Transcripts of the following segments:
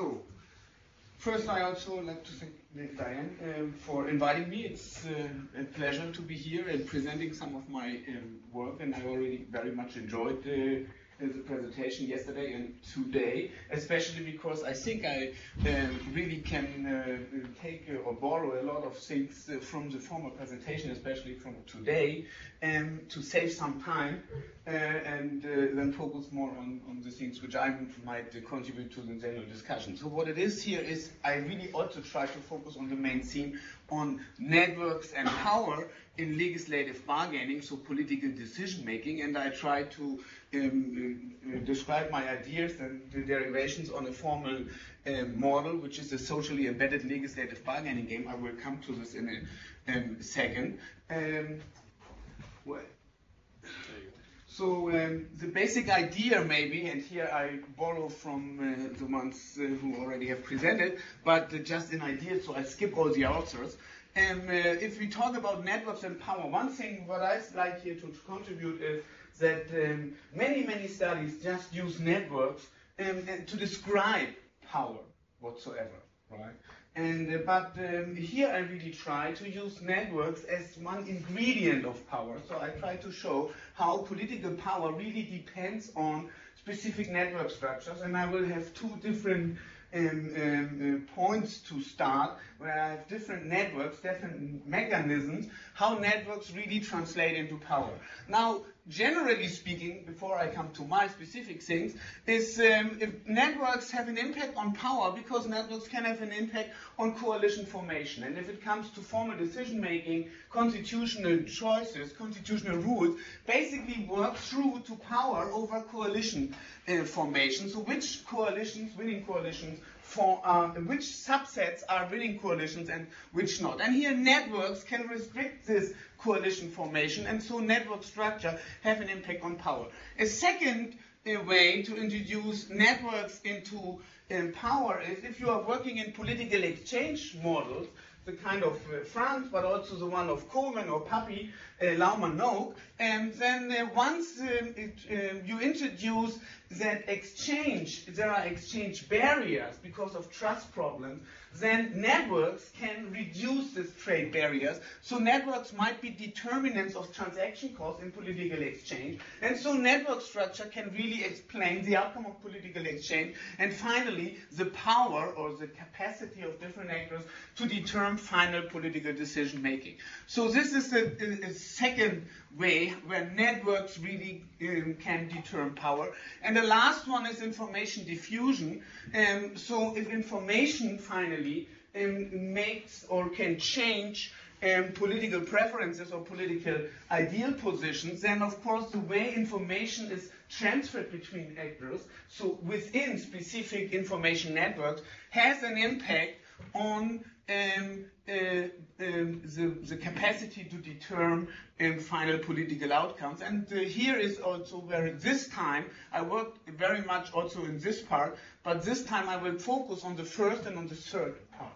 So, first I also like to thank Diane um, for inviting me. It's uh, a pleasure to be here and presenting some of my um, work, and I already very much enjoyed uh, the presentation yesterday and today, especially because I think I um, really can uh, take uh, or borrow a lot of things uh, from the former presentation, especially from today, um, to save some time uh, and uh, then focus more on, on the things which I might contribute to the general discussion. So what it is here is I really ought to try to focus on the main theme on networks and power in legislative bargaining, so political decision making, and I try to um, uh, describe my ideas and the derivations on a formal um, model, which is a socially embedded legislative bargaining game. I will come to this in a um, second. Um, well, so um, the basic idea maybe, and here I borrow from uh, the ones uh, who already have presented, but uh, just an idea, so I skip all the. And uh, if we talk about networks and power, one thing what I'd like here to contribute is that um, many, many studies just use networks um, to describe power whatsoever, right? And, uh, but um, here I really try to use networks as one ingredient of power. So I try to show how political power really depends on specific network structures. And I will have two different um, um, uh, points to start where I have different networks, different mechanisms, how networks really translate into power. Now, generally speaking, before I come to my specific things, is um, if networks have an impact on power because networks can have an impact on coalition formation. And if it comes to formal decision making, constitutional choices, constitutional rules, basically work through to power over coalition uh, formation. So which coalitions, winning coalitions, for uh, which subsets are winning coalitions and which not. And here networks can restrict this coalition formation, and so network structure have an impact on power. A second uh, way to introduce networks into um, power is if you are working in political exchange models, the kind of uh, France, but also the one of Coleman or Pappi, uh, Laumann Knoke, and then uh, once um, it, um, you introduce that exchange, there are exchange barriers because of trust problems, then networks can reduce these trade barriers. So networks might be determinants of transaction costs in political exchange. And so network structure can really explain the outcome of political exchange. And finally, the power or the capacity of different actors to determine final political decision making. So this is a second way where networks really um, can determine power. And the last one is information diffusion. Um, so if information finally um, makes or can change um, political preferences or political ideal positions, then of course the way information is transferred between actors, so within specific information networks, has an impact on the, the, capacity to determine um, final political outcomes. And uh, here is also where this time I worked very much also in this part, but this time I will focus on the first and on the third part.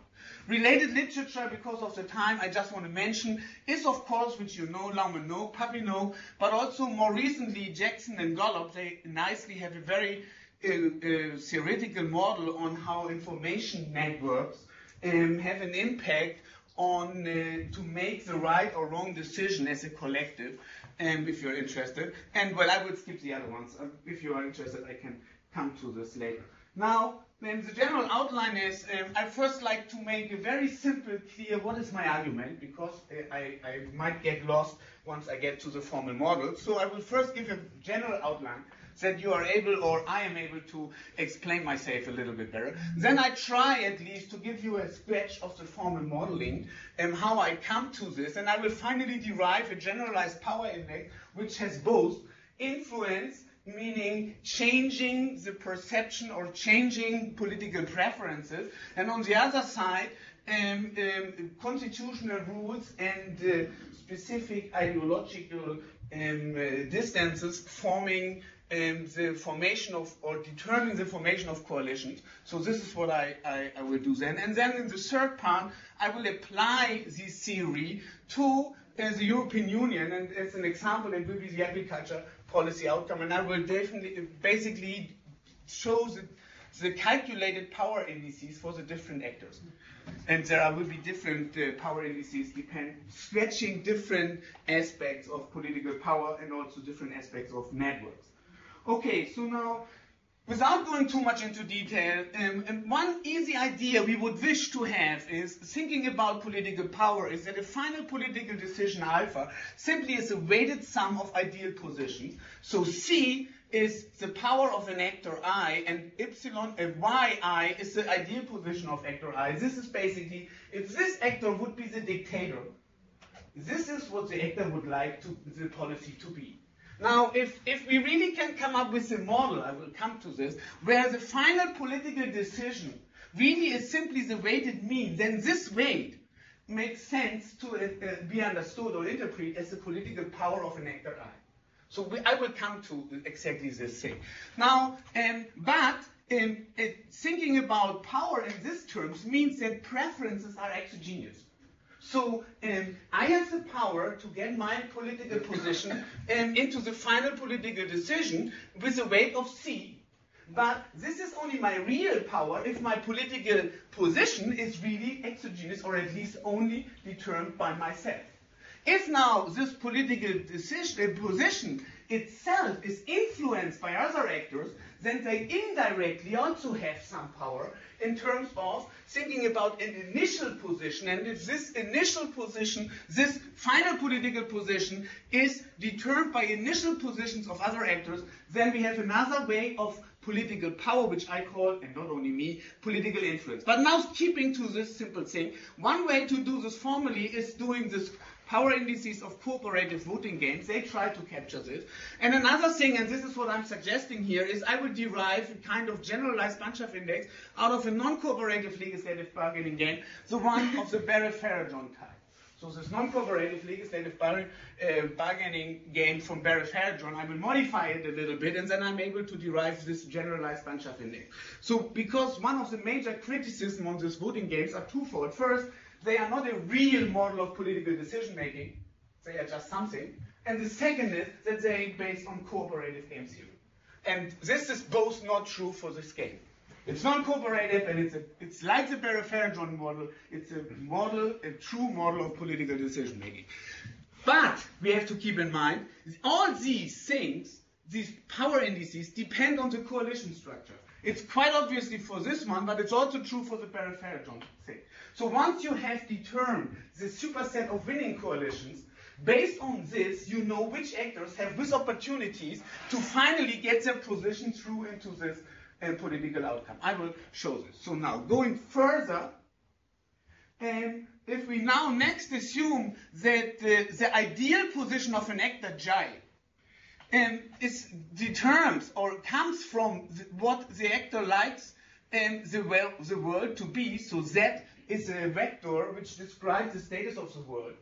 Related literature, because of the time, I just want to mention, is of course, which you know, Knoke, Papineau, but also more recently, Jackson and Golub, they nicely have a very uh, uh, theoretical model on how information networks um, have an impact on uh, to make the right or wrong decision as a collective, um, if you're interested. And well, I will skip the other ones. Uh, if you are interested, I can come to this later. Now, then the general outline is, um, I first like to make a very simple, clear, what is my argument, because uh, I, I might get lost once I get to the formal model. So I will first give a general outline that you are able or I am able to explain myself a little bit better. Then I try at least to give you a sketch of the formal modeling and how I come to this, and I will finally derive a generalized power index which has both influence meaning changing the perception or changing political preferences, and on the other side, um, um, constitutional rules and uh, specific ideological um, uh, distances forming um, the formation of, or determine the formation of coalitions. So this is what I, I, I, will do then. And then in the third part, I will apply this theory to uh, the European Union, and as an example, it will be the agriculture policy outcome. And I will definitely, basically, show the, the calculated power indices for the different actors. And there will be different uh, power indices depend, stretching different aspects of political power and also different aspects of networks. Okay, so now Without going too much into detail, um, one easy idea we would wish to have is thinking about political power is that a final political decision alpha simply is a weighted sum of ideal positions. So C is the power of an actor I, and epsilon uh, yi is the ideal position of actor I. This is basically if this actor would be the dictator, this is what the actor would like to, the policy to be. Now, if, if we really can come up with a model, I will come to this, where the final political decision really is simply the weighted mean, then this weight makes sense to uh, uh, be understood or interpreted as the political power of an actor I. So we, I will come to exactly this thing. Now, um, but um, uh, thinking about power in these terms means that preferences are exogenous. So um, I have the power to get my political position um, into the final political decision with a weight of C. But this is only my real power if my political position is really exogenous or at least only determined by myself. If now this political decision, uh, position itself is influenced by other actors, then they indirectly also have some power in terms of thinking about an initial position. And if this initial position, this final political position, is determined by initial positions of other actors, then we have another way of political power, which I call, and not only me, political influence. But now keeping to this simple thing, one way to do this formally is doing this power indices of cooperative voting games. They try to capture this. And another thing, and this is what I'm suggesting here, is I would derive a kind of generalized Banzhaf index out of a non-cooperative legislative bargaining game, the one of the Baron-Ferejohn type. So this non-cooperative legislative bar uh, bargaining game from Baron-Ferejohn, I will modify it a little bit, and then I'm able to derive this generalized Banzhaf index. So because one of the major criticisms on these voting games are twofold. First, they are not a real model of political decision making. They are just something. And the second is that they are based on cooperative game theory. And this is both not true for this game. It's non-cooperative and it's, a, it's like the Baron-Ferejohn model. It's a model, a true model of political decision making. But we have to keep in mind, all these things, these power indices, depend on the coalition structure. It's quite obviously for this one, but it's also true for the Baron-Ferejohn thing. So once you have determined the superset of winning coalitions, based on this, you know which actors have which opportunities to finally get their position through into this uh, political outcome. I will show this. So now, going further, and if we now next assume that uh, the ideal position of an actor J um, is determines or comes from the, what the actor likes um, the, well, the world to be, so Z is a vector which describes the status of the world.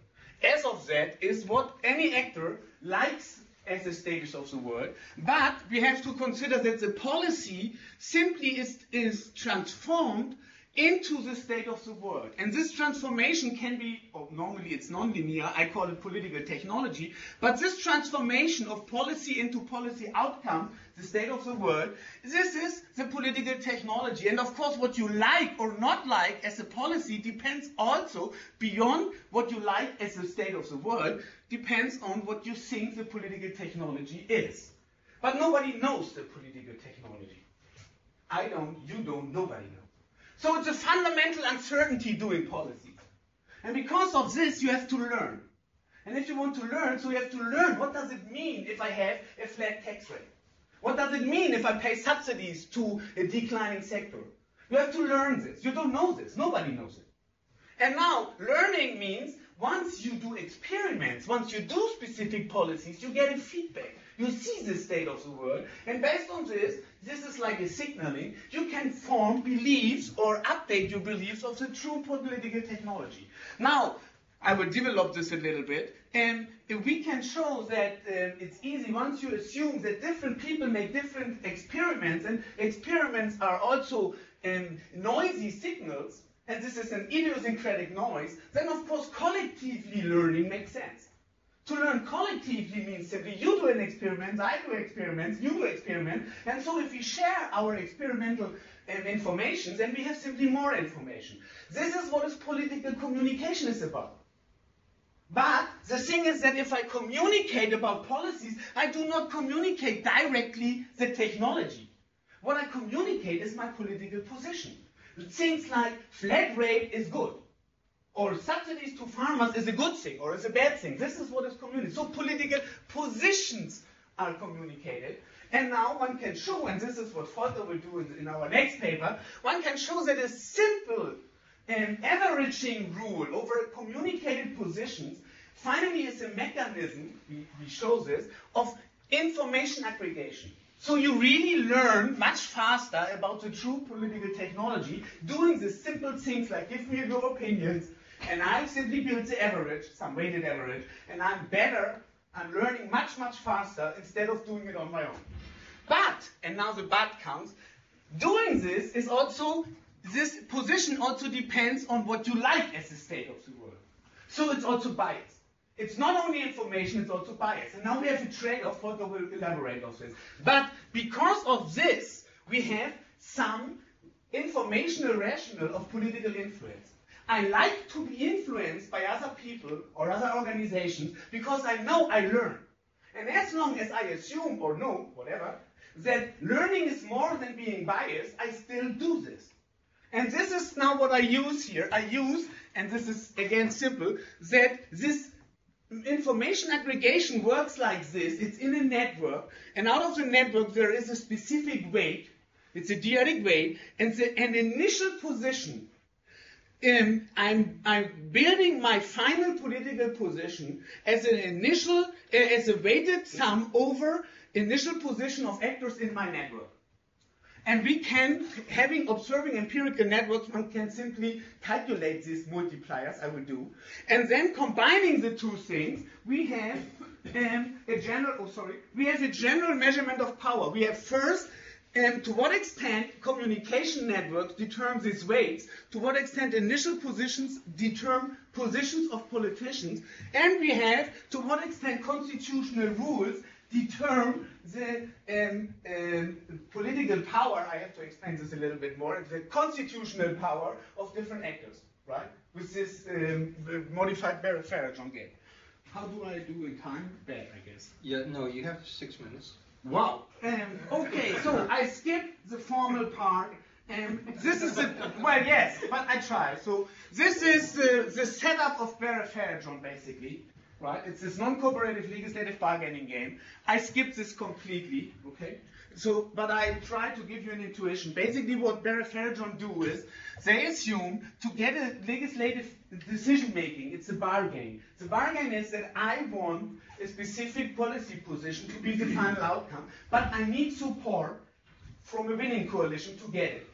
S of Z is what any actor likes as the status of the world, but we have to consider that the policy simply is, is transformed into the state of the world. And this transformation can be, or normally it's nonlinear, I call it political technology, but this transformation of policy into policy outcome, the state of the world, this is the political technology. And of course, what you like or not like as a policy depends also beyond what you like as the state of the world, depends on what you think the political technology is. But nobody knows the political technology. I don't, you don't, nobody knows. So it's a fundamental uncertainty doing policy. And because of this, you have to learn. And if you want to learn, so you have to learn what does it mean if I have a flat tax rate? What does it mean if I pay subsidies to a declining sector? You have to learn this. You don't know this. Nobody knows it. And now, learning means once you do experiments, once you do specific policies, you get a feedback. You see the state of the world, and based on this, this is like a signaling, you can form beliefs or update your beliefs of the true political technology. Now, I will develop this a little bit, and we can show that uh, it's easy once you assume that different people make different experiments, and experiments are also um, noisy signals, and this is an idiosyncratic noise, then of course collectively learning makes sense. To learn collectively means simply you do an experiment, I do experiments, you do experiments, and so if we share our experimental um, information, then we have simply more information. This is what is political communication is about. But the thing is that if I communicate about policies, I do not communicate directly the technology. What I communicate is my political position. Things like flat rate is good, or subsidies to farmers is a good thing, or is a bad thing. This is what is communicated. So political positions are communicated. And now one can show, and this is what Volker will do in, in our next paper, one can show that a simple um, averaging rule over communicated positions finally is a mechanism, we show this, of information aggregation. So you really learn much faster about the true political technology doing the simple things like give me your opinions, and I simply build the average, some weighted average, and I'm better, I'm learning much, much faster instead of doing it on my own. But, and now the but counts, doing this is also, this position also depends on what you like as the state of the world. So it's also biased. It's not only information, it's also bias. And now we have a trade-off, Volker will elaborate on this. But because of this, we have some informational rationale of political influence. I like to be influenced by other people or other organizations because I know I learn. And as long as I assume or know, whatever, that learning is more than being biased, I still do this. And this is now what I use here. I use, and this is again simple, that this information aggregation works like this. It's in a network, and out of the network there is a specific weight. It's a dyadic weight, and the, an initial position. I'm, I'm building my final political position as an initial, uh, as a weighted sum over initial position of actors in my network. And we can, having observing empirical networks, one can simply calculate these multipliers, I will do. And then combining the two things, we have um, a general, oh sorry, we have a general measurement of power. We have first, um, to what extent communication networks determine these weights, to what extent initial positions determine positions of politicians, and we have to what extent constitutional rules determine the um, um, political power, I have to explain this a little bit more, the constitutional power of different actors, right? With this um, modified Baron-Ferejohn game. How do I do in time? Bad, I guess. Yeah, no, you have six minutes. Wow. Um, okay, so I skip the formal part. This is the, well, yes, but I try. So this is uh, the setup of Baron-Ferejohn, basically right? It's this non-cooperative legislative bargaining game. I skip this completely, okay? So, but I try to give you an intuition. Basically, what Baron-Ferejohn do is they assume to get a legislative decision making, it's a bargain. The bargain is that I want a specific policy position to be the final outcome, but I need support from a winning coalition to get it.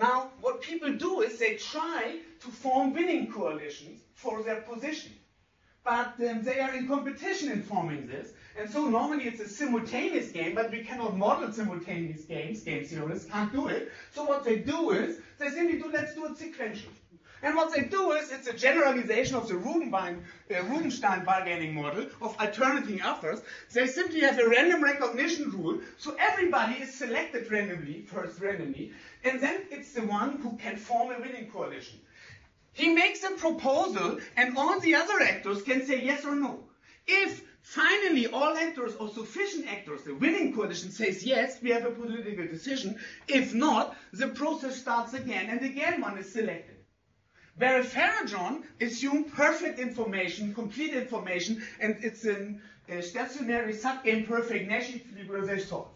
Now, what people do is they try to form winning coalitions for their position but um, they are in competition in forming this. And so normally it's a simultaneous game, but we cannot model simultaneous games. Game theorists can't do it. So what they do is, they simply do, let's do it sequential. And what they do is, it's a generalization of the Rubinstein, uh, Rubinstein bargaining model of alternating offers. They simply have a random recognition rule, so everybody is selected randomly, first randomly, and then it's the one who can form a winning coalition. He makes a proposal and all the other actors can say yes or no. If finally all actors or sufficient actors, the winning coalition says yes, we have a political decision. If not, the process starts again and again one is selected. Whereas Ferejohn assumed perfect information, complete information, and it's a uh, stationary subgame perfect Nash equilibrium solve.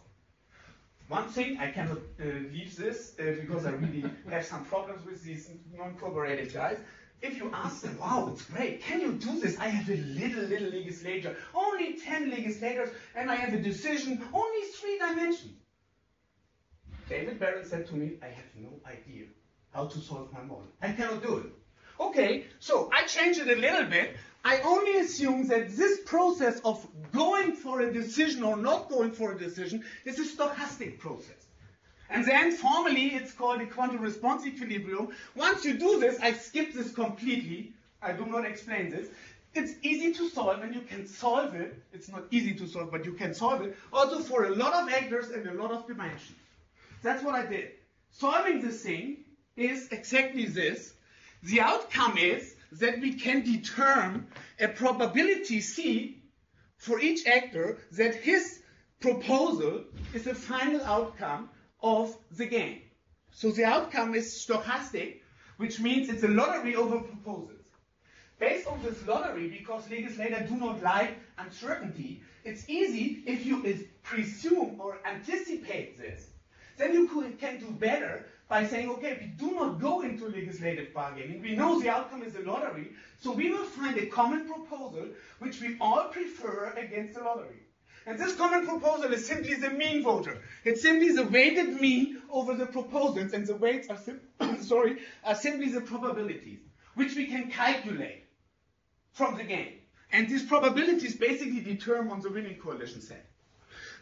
One thing, I cannot uh, leave this uh, because I really have some problems with these non-cooperative guys. If you ask them, wow, it's great, can you do this? I have a little, little legislature, only 10 legislators, and I have a decision, only three dimensions. David Baron said to me, I have no idea how to solve my model. I cannot do it. Okay, so I change it a little bit. I only assume that this process of going for a decision or not going for a decision is a stochastic process. And then formally it's called a quantal response equilibrium. Once you do this, I skip this completely. I do not explain this. It's easy to solve and you can solve it. It's not easy to solve, but you can solve it also for a lot of actors and a lot of dimensions. That's what I did. solving this thing is exactly this. The outcome is that we can determine a probability C for each actor that his proposal is the final outcome of the game. So the outcome is stochastic, which means it's a lottery over proposals. Based on this lottery, because legislators do not like uncertainty, it's easy if you presume or anticipate this. Then you can do better by saying, okay, we do not go into legislative bargaining. We know the outcome is a lottery, so we will find a common proposal which we all prefer against the lottery. And this common proposal is simply the mean voter. It's simply the weighted mean over the proposals, and the weights are, sim- sorry, are simply the probabilities, which we can calculate from the game. And these probabilities basically determine the winning coalition set.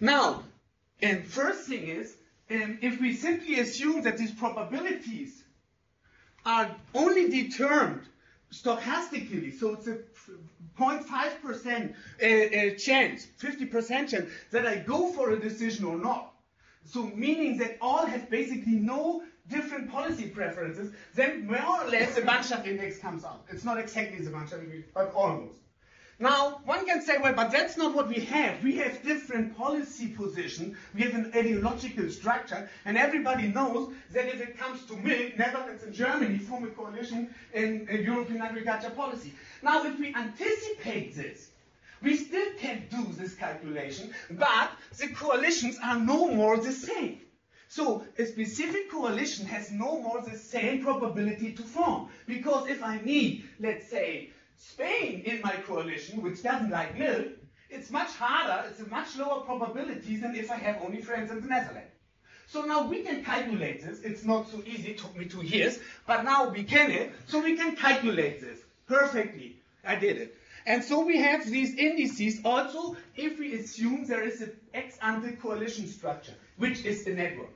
Now, and first thing is, um, if we simply assume that these probabilities are only determined stochastically, so it's a 0.5% uh, uh, chance, 50% chance that I go for a decision or not. So meaning that all have basically no different policy preferences, then more or less the Banzhaf index comes out. It's not exactly the Banzhaf index, but almost. Now, one can say, well, but that's not what we have. We have different policy positions. We have an ideological structure, and everybody knows that if it comes to milk, Netherlands and Germany form a coalition in European agriculture policy. Now, if we anticipate this, we still can do this calculation, but the coalitions are no more the same. So a specific coalition has no more the same probability to form. Because if I need, let's say, Spain in my coalition, which doesn't like milk, it's much harder, it's a much lower probability than if I have only friends in the Netherlands. So now we can calculate this. It's not so easy, it took me two years, but now we can it, so we can calculate this perfectly. I did it. And so we have these indices also if we assume there is an ex ante coalition structure, which is the network.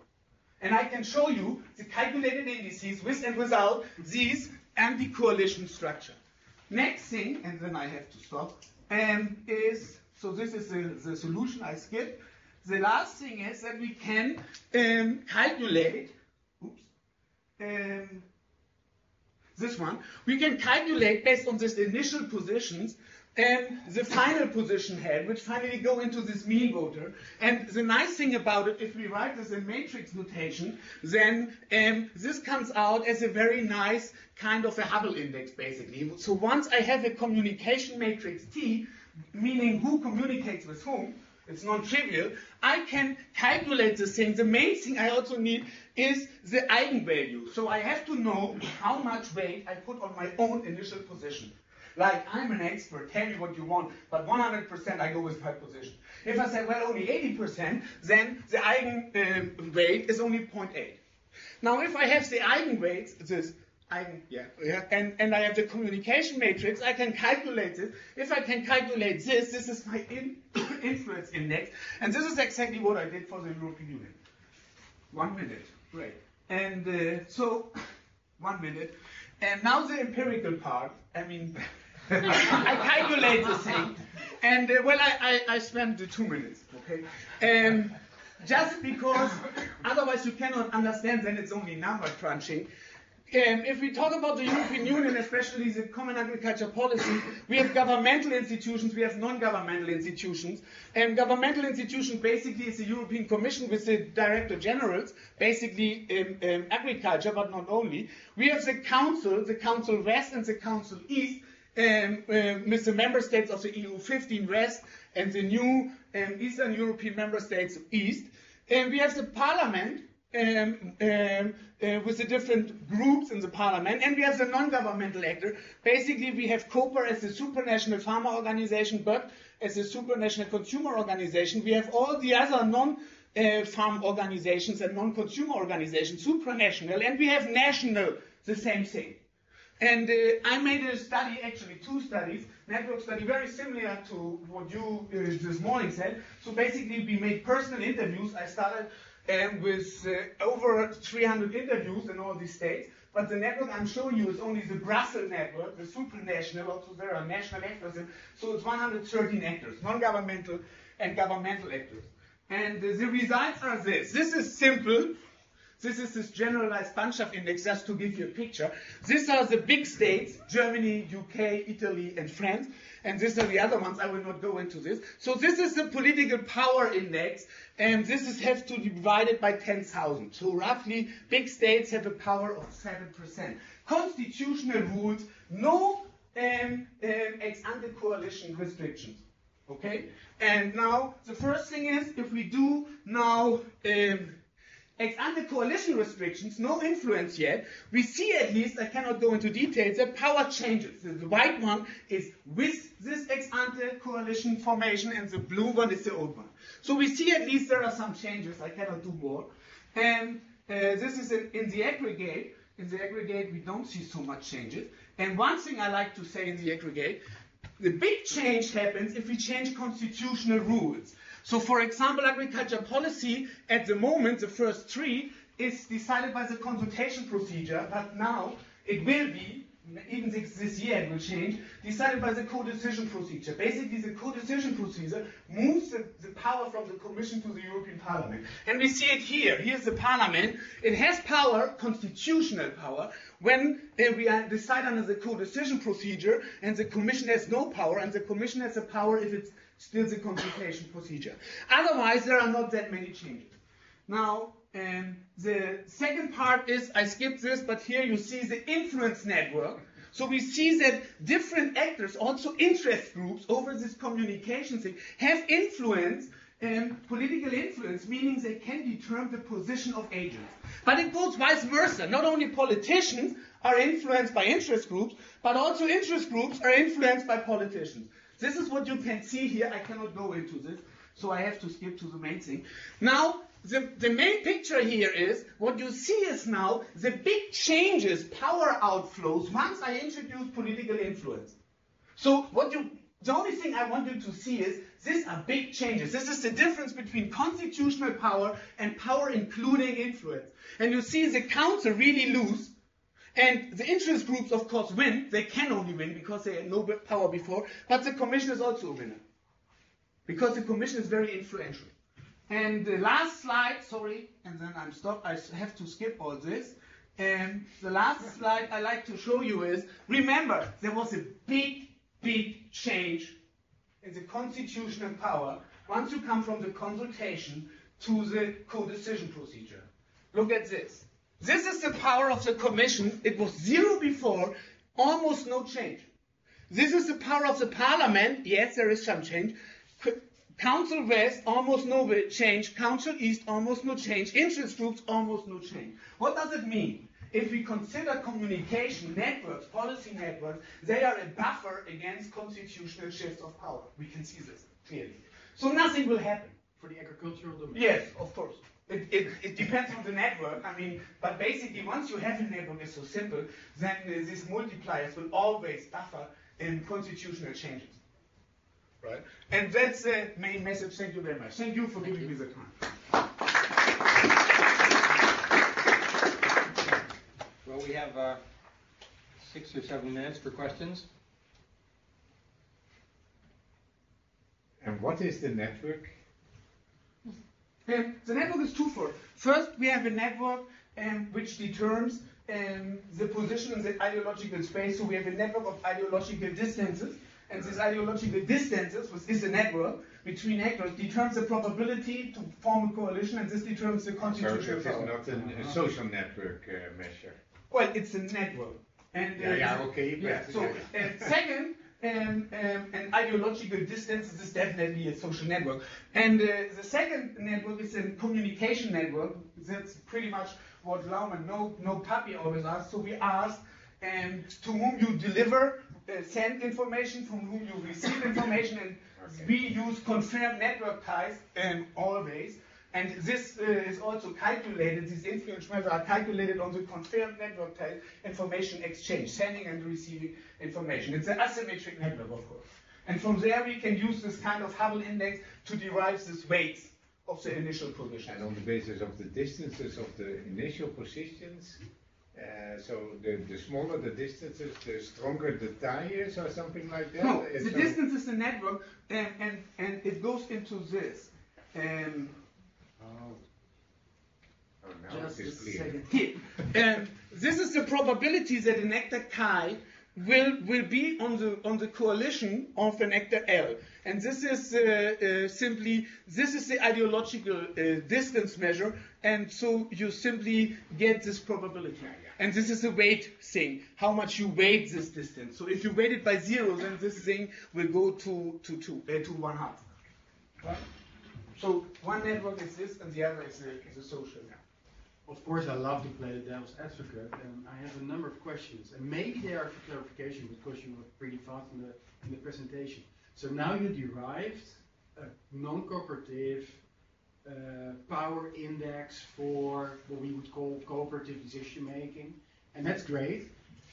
And I can show you the calculated indices with and without these and the coalition structure. Next thing, and then I have to stop, um, is, so this is the, the solution I skipped. The last thing is that we can um, calculate, oops, um, this one, we can calculate based on these initial positions um, the final position head, which finally go into this mean voter. And the nice thing about it, if we write this in matrix notation, then um, this comes out as a very nice kind of a Hubbell index, basically. So once I have a communication matrix T, meaning who communicates with whom, it's non-trivial, I can calculate this thing. The main thing I also need is the eigenvalue. So I have to know how much weight I put on my own initial position. Like, I'm an expert, tell me what you want, but 100% I go with my position. If I say, well, only 80%, then the eigenweight um, is only 0.8. Now, if I have the eigenweights, this eigen, yeah, yeah, and, and I have the communication matrix, I can calculate it. If I can calculate this, this is my in, influence index, and this is exactly what I did for the European Union. One minute, great. And uh, so, one minute. And now the empirical part, I mean, I calculate the thing. And uh, well, I, I, I spent two minutes, okay? Um, just because otherwise you cannot understand, then it's only number crunching. Um, if we talk about the European Union, especially the common agriculture policy, we have governmental institutions, we have non-governmental institutions. And governmental institution basically is the European Commission with the Director Generals, basically um, um, agriculture, but not only. We have the Council, the Council West and the Council East, um, uh, with the member states of the EU 15 West and the new um, Eastern European member states East. And we have the Parliament um, um, uh, with the different groups in the parliament, and we have the non-governmental actor. Basically, we have COPA as a supranational farmer organization, but as a supranational consumer organization, we have all the other non-farm uh, organizations and non-consumer organizations, supranational, and we have national, the same thing. And uh, I made a study, actually two studies, network study, very similar to what you uh, this morning said. So basically, we made personal interviews. I started um, with uh, over 300 interviews in all these states. But the network I'm showing you is only the Brussels network, the supranational. Also, there are national actors. So it's 113 actors, non-governmental and governmental actors. And uh, the results are this. This is simple This is this generalized Banzhaf index, just to give you a picture. These are the big states, Germany, UK, Italy, and France. And these are the other ones. I will not go into this. So this is the political power index, and this is to be divided by 10,000. So roughly, big states have a power of 7%. Constitutional rules, no um, um, ex-ante coalition restrictions. Okay? And now, the first thing is, if we do now um, ex-ante coalition restrictions, no influence yet, we see at least, I cannot go into details, that power changes. The, white one is with this ex-ante coalition formation, and the blue one is the old one. So we see at least there are some changes, I cannot do more. And uh, this is in, in the aggregate. In the aggregate, we don't see so much changes. And one thing I like to say in the aggregate, the big change happens if we change constitutional rules. So, for example, agriculture policy at the moment, the first three, is decided by the consultation procedure, but now it will be, even this, year it will change, decided by the co-decision procedure. Basically, the co-decision procedure moves the, the power from the Commission to the European Parliament. And we see it here. Here's the Parliament. It has power, constitutional power, when uh, we decide under the co-decision procedure, and the Commission has no power, and the Commission has the power if it's still the consultation procedure. Otherwise, there are not that many changes. Now, um, the second part is, I skipped this, but here you see the influence network. So we see that different actors, also interest groups over this communication thing, have influence, um, political influence, meaning they can determine the position of agents. But it goes vice versa. Not only politicians are influenced by interest groups, but also interest groups are influenced by politicians. This is what you can see here. I cannot go into this, so I have to skip to the main thing. Now, the, the main picture here is what you see is now the big changes, power outflows, once I introduce political influence. So what you the only thing I want you to see is these are big changes. This is the difference between constitutional power and power including influence. And you see the council really lose and the interest groups, of course, win. They can only win because they had no power before. But the Commission is also a winner. Because the Commission is very influential. And the last slide, sorry, and then I'm stopped. I have to skip all this. And the last slide I like to show you is, remember, there was a big, big change in the constitutional power once you come from the consultation to the co-decision procedure. Look at this. This is the power of the Commission. It was zero before, almost no change. This is the power of the Parliament. Yes, there is some change. Council West, almost no change. Council East, almost no change. Interest groups, almost no change. What does it mean? If we consider communication networks, policy networks, they are a buffer against constitutional shifts of power. We can see this clearly. So nothing will happen. For the agricultural domain? Yes, of course. It, it, it, depends on the network. I mean, but basically, once you have a network that's so simple, then uh, these multipliers will always buffer in constitutional changes. Right? And that's the main message. Thank you very much. Thank you for giving me the time. Well, we have uh, six or seven minutes for questions. And what is the network? Um, the network is twofold. First, we have a network um, which determines um, the position in the ideological space. So we have a network of ideological distances, and these ideological distances, which is a network between actors, determines the probability to form a coalition, and this determines the constitutional So it is not a, a social network uh, measure. Well, it's a network. And, uh, Yeah, yeah, okay, but- yeah, so, uh, second, um, um, an ideological distance is definitely a social network. And uh, the second network is a communication network. That's pretty much what Laumann, no, no puppy always asks. So we ask um, to whom you deliver, uh, send information, from whom you receive information, and Okay. we use confirmed network ties um, always. And this uh, is also calculated, these influence measures are calculated on the confirmed network type information exchange, sending and receiving information. It's an asymmetric network, of course. And from there we can use this kind of Hubbell index to derive this weights of the initial position. And on the basis of the distances of the initial positions, uh, so the, the smaller the distances, the stronger the tie is, or something like that. No, Uh, the distance is the network, and, and, and it goes into this. Um, Oh. Oh, now Just it a second. Here. And this is the probability that an actor chi will will be on the on the coalition of an actor L. And this is uh, uh, simply this is the ideological uh, distance measure, and so you simply get this probability. And this is a weight thing, how much you weight this distance. So if you weight it by zero, then this thing will go to to two uh, to one half. Right? So one network is this, and the other is the, is the social. Network. Of course, I love to play the devil's advocate, and I have a number of questions, and maybe they are for clarification because you were pretty fast in the in the presentation. So now you derived a non-cooperative uh, power index for what we would call cooperative decision making, and that's great.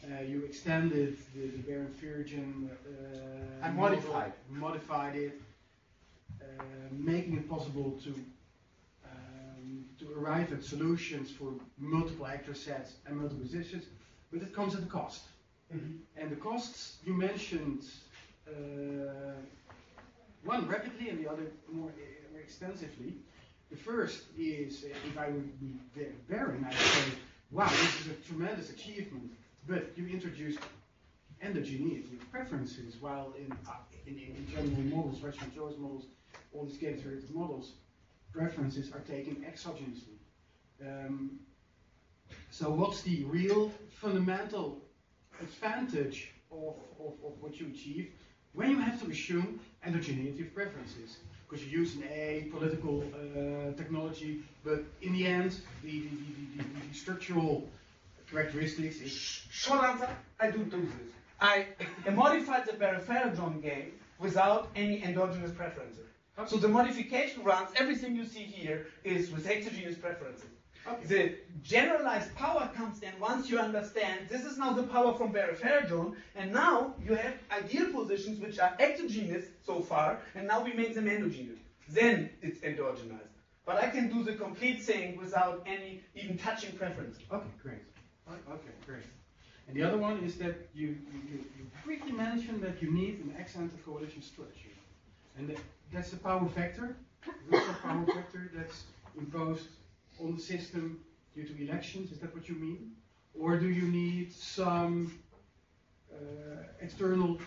Uh, you extended the, the Baron Ferejohn uh, And model, modified. modified it, making it possible to um, to arrive at solutions for multiple actor sets and multiple positions, but it comes at a cost. And the costs you mentioned, uh, one rapidly and the other more, uh, more extensively. The first is, uh, if I would be there, Baron, I'd say, wow, this is a tremendous achievement, but you introduced endogeneity of preferences, while in, uh, in, in general models, rational choice models, all these game theoretic models, preferences are taken exogenously. Um, so what's the real fundamental advantage of, of, of what you achieve when you have to assume endogeneity of preferences? Because you use an A political uh, technology, but in the end, the, the, the, the, structural characteristics is Short answer, I do do this. I modified the Baron-Ferejohn game without any endogenous preferences. So the modification runs, everything you see here is with exogenous preferences. Okay. The generalized power comes in once you understand this is now the power from Baron-Ferejohn, and now you have ideal positions which are exogenous so far, and now we make them endogenous. Then it's endogenized. But I can do the complete thing without any even touching preferences. Okay, great. Okay, great. And the other one is that you, you, you briefly mentioned that you need an ex-ante coalition structure. And that, that's a power factor, virtual power factor that's imposed on the system due to elections. Is that what you mean? Or do you need some uh, external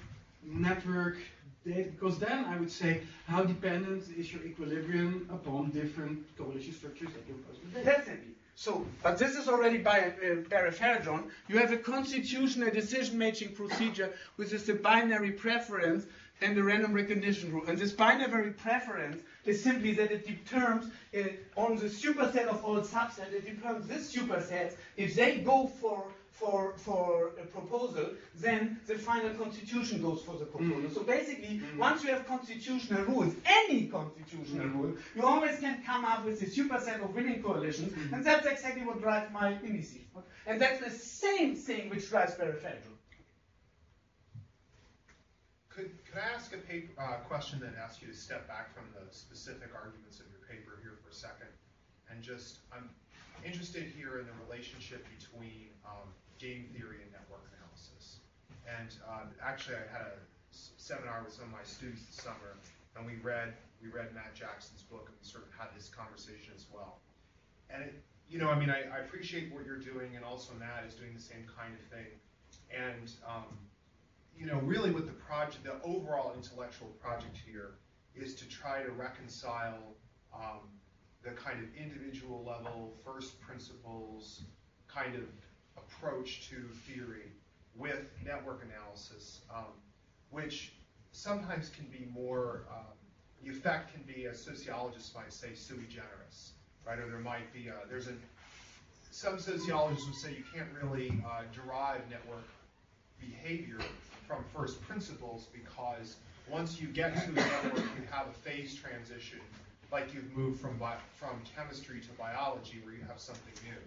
network data? Because then I would say, how dependent is your equilibrium upon different coalition structures that you impose? Definitely. So, but this is already by uh, Baron Ferejohn. You have a constitutional decision-making procedure, which is the binary preference and the random recognition rule. And this binary preference is simply that it determines uh, on the superset of all subsets, it determines this superset, if they go for for for a proposal, then the final constitution goes for the mm. proposal. So basically, mm. once you have constitutional rules, any constitutional rule, you always can come up with a superset of winning coalitions, mm. and that's exactly what drives my indices. And that's the same thing which drives Baron-Ferejohn. Could I ask a paper, uh, question that asks you to step back from the specific arguments of your paper here for a second? And just, I'm interested here in the relationship between um, game theory and network analysis. And uh, actually, I had a seminar with some of my students this summer, and we read we read Matt Jackson's book, and we sort of had this conversation as well. And it, you know, I mean, I, I appreciate what you're doing, and also Matt is doing the same kind of thing. And um, you know, really what the project, the overall intellectual project here is to try to reconcile um, the kind of individual level, first principles kind of approach to theory with network analysis, um, which sometimes can be more, um, the effect can be, as sociologists might say, sui generis, right? Or there might be, a, there's a, some sociologists would say you can't really uh, derive network behavior from first principles because once you get to the network, you have a phase transition, like you've moved from from chemistry to biology, where you have something new.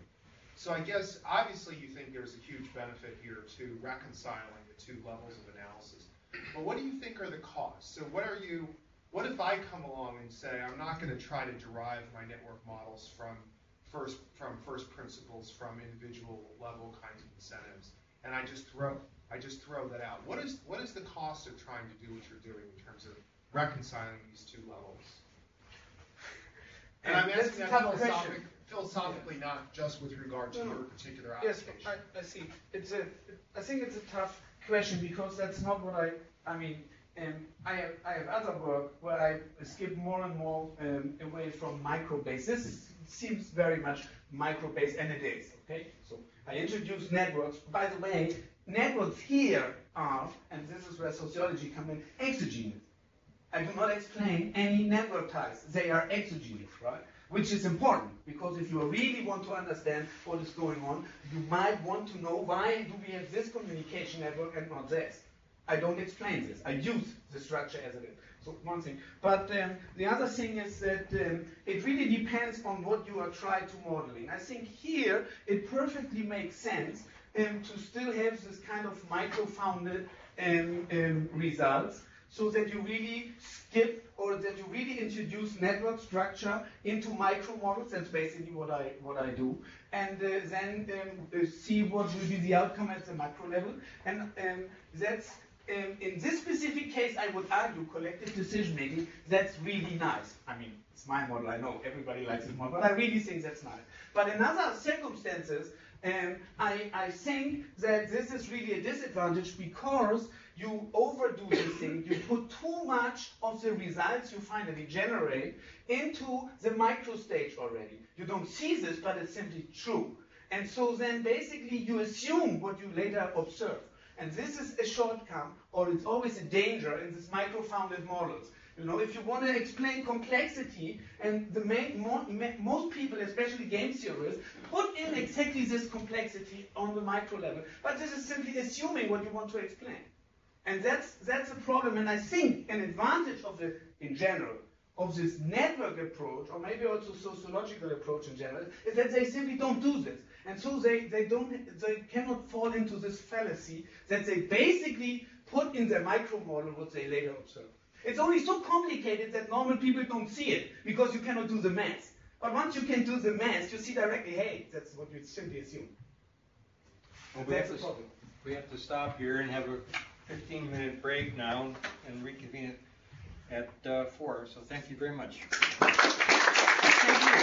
So I guess obviously you think there's a huge benefit here to reconciling the two levels of analysis. But what do you think are the costs? So what are you? What if I come along and say I'm not going to try to derive my network models from first from first principles from individual level kinds of incentives, and I just throw I just throw that out. What is what is the cost of trying to do what you're doing in terms of reconciling these two levels? And I'm asking a that philosophic, question. philosophically, not just with regard to No, your particular Yes, application. I, I see. It's a, I think it's a tough question because that's not what I, I mean, um, I have, I have other work where I skip more and more um, away from micro-based. This seems very much micro-based, and it is, okay? So I introduce networks. By the way, networks here are, and this is where sociology comes in, exogenous. I do not explain any network types. They are exogenous, right? Which is important because if you really want to understand what is going on, you might want to know why do we have this communication network and not this. I don't explain this. I use the structure as it is. So one thing. But um, the other thing is that um, it really depends on what you are trying to modeling. I think here it perfectly makes sense um, to still have this kind of micro-founded um, um, results so that you really skip or that you really introduce network structure into micro models. That's basically what I what I do, and uh, then um, uh, see what will be the outcome at the macro level. And um, that's um, in this specific case, I would argue collective decision making. That's really nice. I mean, it's my model. I know everybody likes this model, but I really think that's nice. But in other circumstances, um, I, I think that this is really a disadvantage because you overdo this thing, you put too much of the results you finally generate into the micro stage already. You don't see this, but it's simply true. And so then basically you assume what you later observe. And this is a shortcome, or it's always a danger in these micro-founded models. You know, if you want to explain complexity, and the main, mo- most people, especially game theorists, put in exactly this complexity on the micro level. But this is simply assuming what you want to explain. And that's, that's a problem. And I think an advantage of the, in general, of this network approach, or maybe also sociological approach in general, is that they simply don't do this. And so they, they don't they cannot fall into this fallacy that they basically put in their micro model what they later observe. It's only so complicated that normal people don't see it because you cannot do the math. But once you can do the math, you see directly, hey, that's what you simply assume. Well, we That's have the to, problem. we have to stop here and have a fifteen minute break now and reconvene at uh, four, so thank you very much.